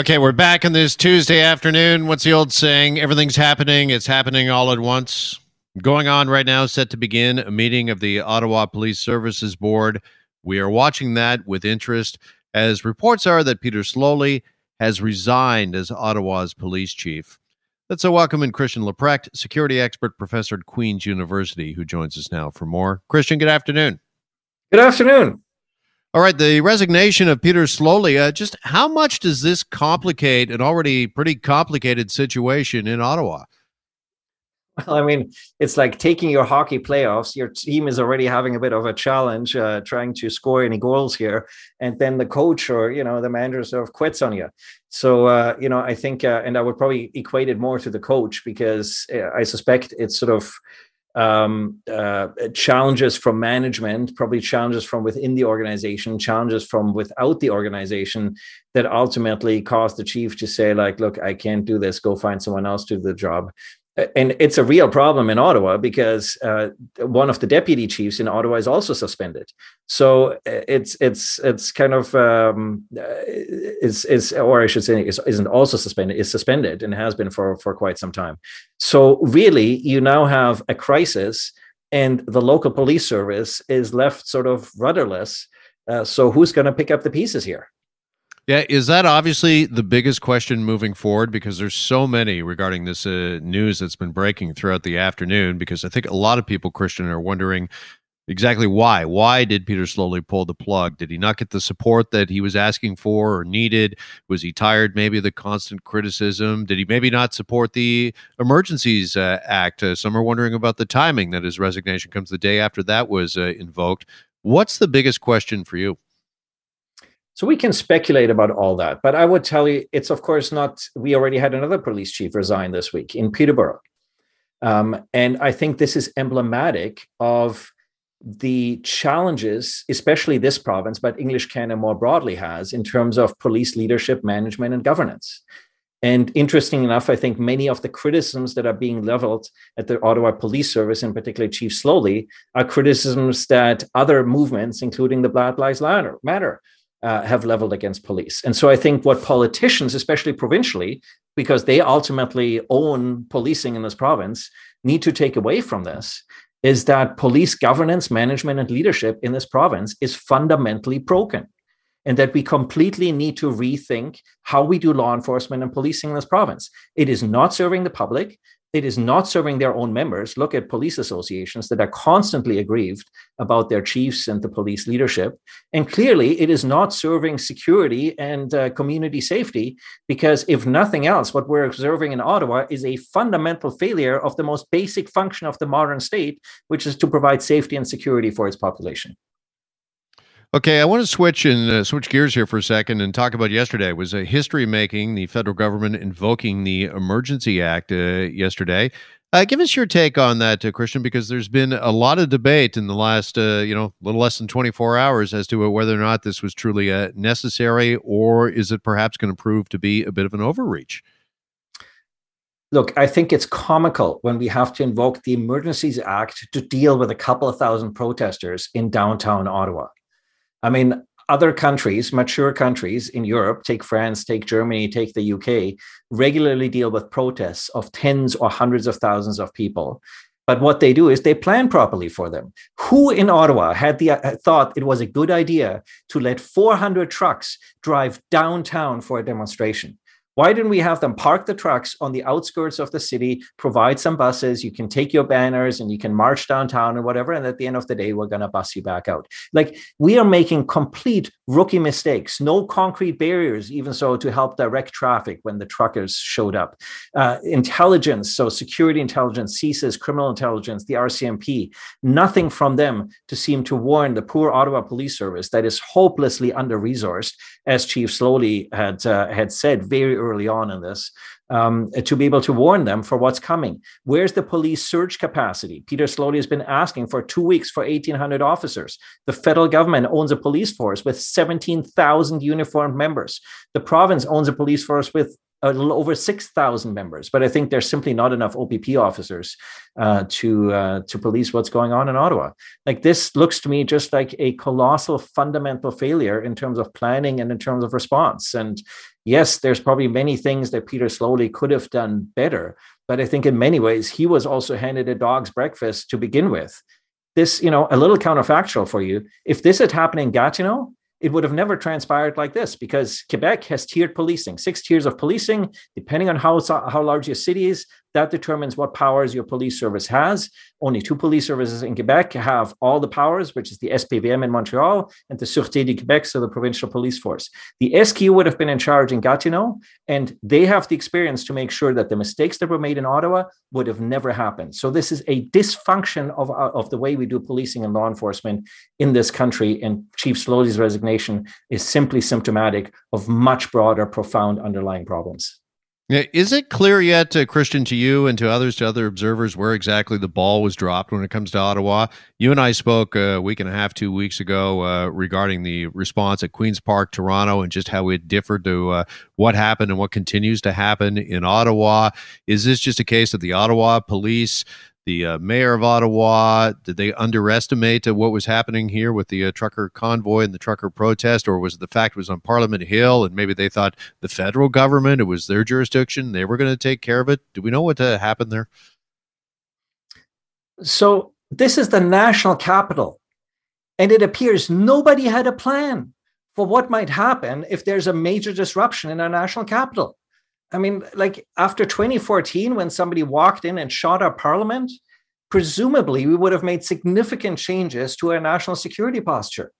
Okay, we're back on this Tuesday afternoon. What's the old saying? Everything's happening. It's happening all at once. Going on right now, set to begin a meeting of the Ottawa Police Services Board. We are watching that with interest, as reports are that Peter Sloly has resigned as Ottawa's police chief. Let's welcome in Christian Leuprecht, security expert professor at Queen's University, who joins us now for more. Christian, good afternoon. Good afternoon. All right, the resignation of Peter Sloly. Uh, just how much does this complicate an already pretty complicated situation in Ottawa? Well, I mean, it's like taking your hockey playoffs. Your team is already having a bit of a challenge, uh, trying to score any goals here, and then the coach or you know the manager sort of quits on you. So uh, you know, I think, uh, and I would probably equate it more to the coach because uh, I suspect it's sort of um, uh, challenges from management, probably challenges from within the organization, challenges from without the organization that ultimately caused the chief to say, like, look, I can't do this. Go find someone else to do the job and it's a real problem in Ottawa because uh, one of the deputy chiefs in Ottawa is also suspended. So uh, it's it's it's kind of um, uh, is is or I should say is, isn't also suspended is suspended and has been for for quite some time. So really, you now have a crisis, and the local police service is left sort of rudderless. Uh, so who's going to pick up the pieces here? Yeah, is that obviously the biggest question moving forward? Because there's so many regarding this uh, news that's been breaking throughout the afternoon. Because I think a lot of people, Christian, are wondering exactly why. Why did Peter Sloly pull the plug? Did he not get the support that he was asking for or needed? Was he tired maybe of the constant criticism? Did he maybe not support the Emergencies uh, Act? Uh, some are wondering about the timing that his resignation comes the day after that was uh, invoked. What's the biggest question for you? So we can speculate about all that, but I would tell you it's of course not. We already had another police chief resign this week in Peterborough, um, and I think this is emblematic of the challenges, especially this province, but English Canada more broadly has in terms of police leadership, management, and governance. And interesting enough, I think many of the criticisms that are being leveled at the Ottawa Police Service, in particular Chief Sloly, are criticisms that other movements, including the Black Lives Matter, uh, have leveled against police. And so I think what politicians, especially provincially, because they ultimately own policing in this province, need to take away from this is that police governance, management, and leadership in this province is fundamentally broken. And that we completely need to rethink how we do law enforcement and policing in this province. It is not serving the public it is not serving their own members. Look at police associations that are constantly aggrieved about their chiefs and the police leadership. And clearly, it is not serving security and uh, community safety because, if nothing else, what we're observing in Ottawa is a fundamental failure of the most basic function of the modern state, which is to provide safety and security for its population. Okay, I want to switch and uh, switch gears here for a second and talk about yesterday. It was a history making the federal government invoking the Emergency Act uh, yesterday. Uh, give us your take on that, uh, Christian, because there's been a lot of debate in the last, uh, you know, a little less than 24 hours as to whether or not this was truly uh, necessary, or is it perhaps going to prove to be a bit of an overreach? Look, I think it's comical when we have to invoke the Emergencies Act to deal with a couple of thousand protesters in downtown Ottawa. I mean, other countries, mature countries in Europe, take France, take Germany, take the UK, regularly deal with protests of tens or hundreds of thousands of people. But what they do is they plan properly for them. Who in Ottawa had the uh, thought it was a good idea to let 400 trucks drive downtown for a demonstration? Why didn't we have them park the trucks on the outskirts of the city, provide some buses? You can take your banners and you can march downtown or whatever. And at the end of the day, we're going to bus you back out. Like we are making complete rookie mistakes, no concrete barriers, even so, to help direct traffic when the truckers showed up. Uh, intelligence, so security intelligence, CSIS, criminal intelligence, the RCMP, nothing from them to seem to warn the poor Ottawa Police Service that is hopelessly under resourced, as Chief Sloly had, uh, had said very early early on in this um, to be able to warn them for what's coming. Where's the police surge capacity? Peter Sloly has been asking for two weeks for 1,800 officers. The federal government owns a police force with 17,000 uniformed members. The province owns a police force with a little over 6,000 members, but I think there's simply not enough OPP officers uh, to uh, to police what's going on in Ottawa. Like this looks to me just like a colossal fundamental failure in terms of planning and in terms of response. And Yes, there's probably many things that Peter Sloly could have done better, but I think in many ways he was also handed a dog's breakfast to begin with. This, you know, a little counterfactual for you. If this had happened in Gatineau, it would have never transpired like this because Quebec has tiered policing, six tiers of policing, depending on how, how large your city is. That determines what powers your police service has. Only two police services in Quebec have all the powers, which is the SPVM in Montreal and the Sûreté du Québec, so the provincial police force. The SQ would have been in charge in Gatineau, and they have the experience to make sure that the mistakes that were made in Ottawa would have never happened. So this is a dysfunction of, uh, of the way we do policing and law enforcement in this country. And Chief Sloly's resignation is simply symptomatic of much broader, profound underlying problems. Is it clear yet, Christian, to you and to others, to other observers, where exactly the ball was dropped when it comes to Ottawa? You and I spoke a week and a half, two weeks ago, uh, regarding the response at Queen's Park, Toronto, and just how it differed to uh, what happened and what continues to happen in Ottawa. Is this just a case of the Ottawa police the uh, mayor of Ottawa? Did they underestimate uh, what was happening here with the uh, trucker convoy and the trucker protest, or was it the fact it was on Parliament Hill and maybe they thought the federal government it was their jurisdiction they were going to take care of it? Do we know what uh, happened there? So this is the national capital, and it appears nobody had a plan for what might happen if there's a major disruption in our national capital. I mean, like after 2014, when somebody walked in and shot our parliament, presumably we would have made significant changes to our national security posture.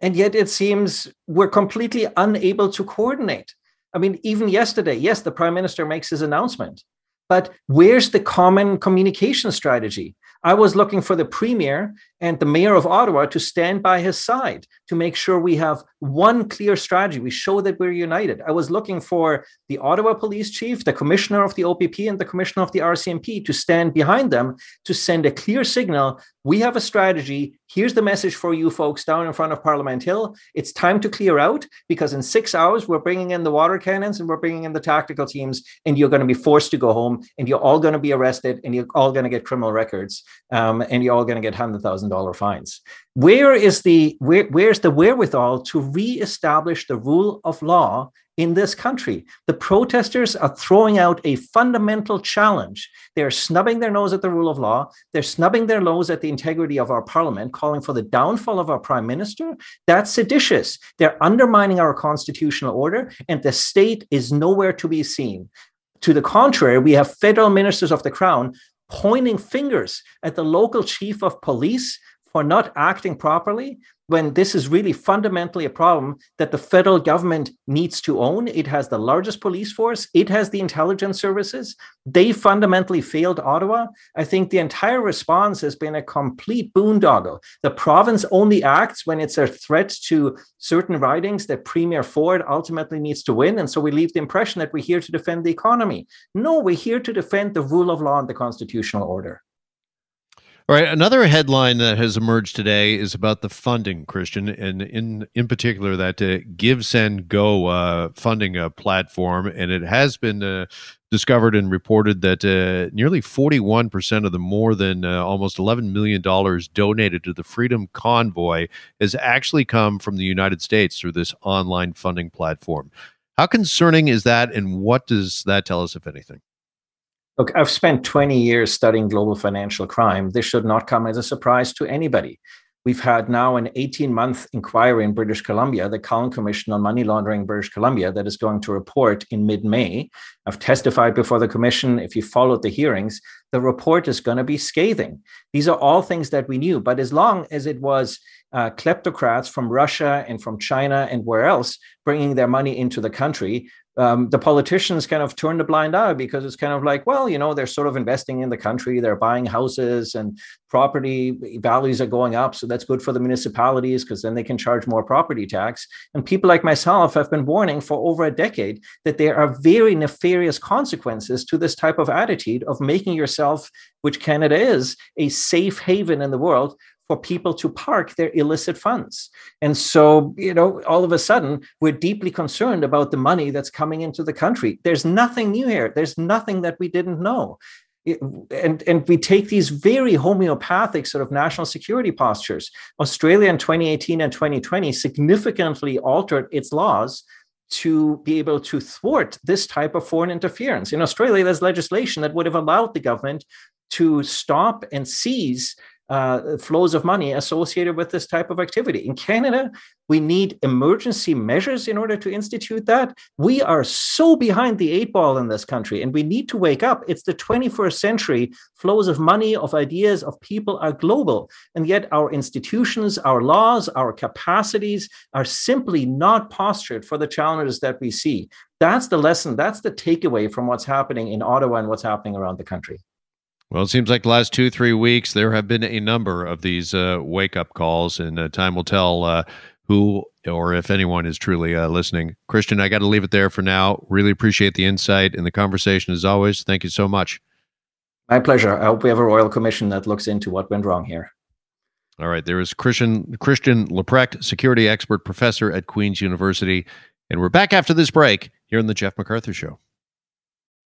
And yet it seems we're completely unable to coordinate. I mean, even yesterday, yes, the prime minister makes his announcement, but where's the common communication strategy? I was looking for the premier and the mayor of Ottawa to stand by his side to make sure we have one clear strategy. We show that we're united. I was looking for the Ottawa police chief, the commissioner of the OPP, and the commissioner of the RCMP to stand behind them to send a clear signal. We have a strategy. Here's the message for you folks down in front of Parliament Hill. It's time to clear out because in six hours, we're bringing in the water cannons and we're bringing in the tactical teams, and you're going to be forced to go home and you're all going to be arrested and you're all going to get criminal records um, and you're all going to get $100,000 fines. Where is the where, where's the wherewithal to reestablish the rule of law in this country? The protesters are throwing out a fundamental challenge. They're snubbing their nose at the rule of law. They're snubbing their nose at the integrity of our parliament, calling for the downfall of our prime minister. That's seditious. They're undermining our constitutional order, and the state is nowhere to be seen. To the contrary, we have federal ministers of the crown pointing fingers at the local chief of police for not acting properly when this is really fundamentally a problem that the federal government needs to own. It has the largest police force, it has the intelligence services. They fundamentally failed Ottawa. I think the entire response has been a complete boondoggle. The province only acts when it's a threat to certain ridings that Premier Ford ultimately needs to win. And so we leave the impression that we're here to defend the economy. No, we're here to defend the rule of law and the constitutional order. All right. Another headline that has emerged today is about the funding, Christian, and in in particular that uh, Go uh, funding uh, platform, and it has been uh, discovered and reported that uh, nearly forty one percent of the more than uh, almost eleven million dollars donated to the Freedom Convoy has actually come from the United States through this online funding platform. How concerning is that, and what does that tell us, if anything? Look, I've spent 20 years studying global financial crime. This should not come as a surprise to anybody. We've had now an 18 month inquiry in British Columbia, the Cullen Commission on Money Laundering British Columbia, that is going to report in mid May. I've testified before the commission. If you followed the hearings, the report is going to be scathing. These are all things that we knew. But as long as it was uh, kleptocrats from Russia and from China and where else bringing their money into the country, um, the politicians kind of turn a blind eye because it's kind of like, well, you know, they're sort of investing in the country, they're buying houses and property values are going up. So that's good for the municipalities because then they can charge more property tax. And people like myself have been warning for over a decade that there are very nefarious consequences to this type of attitude of making yourself, which Canada is, a safe haven in the world for people to park their illicit funds. And so, you know, all of a sudden, we're deeply concerned about the money that's coming into the country. There's nothing new here. There's nothing that we didn't know. and, and we take these very homeopathic sort of national security postures. Australia in 2018 and 2020 significantly altered its laws to be able to thwart this type of foreign interference. In Australia, there's legislation that would have allowed the government to stop and seize uh, flows of money associated with this type of activity. In Canada, we need emergency measures in order to institute that. We are so behind the eight ball in this country, and we need to wake up. It's the 21st century. Flows of money, of ideas, of people are global. And yet, our institutions, our laws, our capacities are simply not postured for the challenges that we see. That's the lesson. That's the takeaway from what's happening in Ottawa and what's happening around the country. Well, it seems like the last two, three weeks, there have been a number of these uh, wake up calls, and uh, time will tell uh, who or if anyone is truly uh, listening. Christian, I got to leave it there for now. Really appreciate the insight and the conversation as always. Thank you so much. My pleasure. I hope we have a royal commission that looks into what went wrong here. All right. There is Christian Christian Leuprecht, security expert professor at Queen's University. And we're back after this break here on the Jeff MacArthur Show.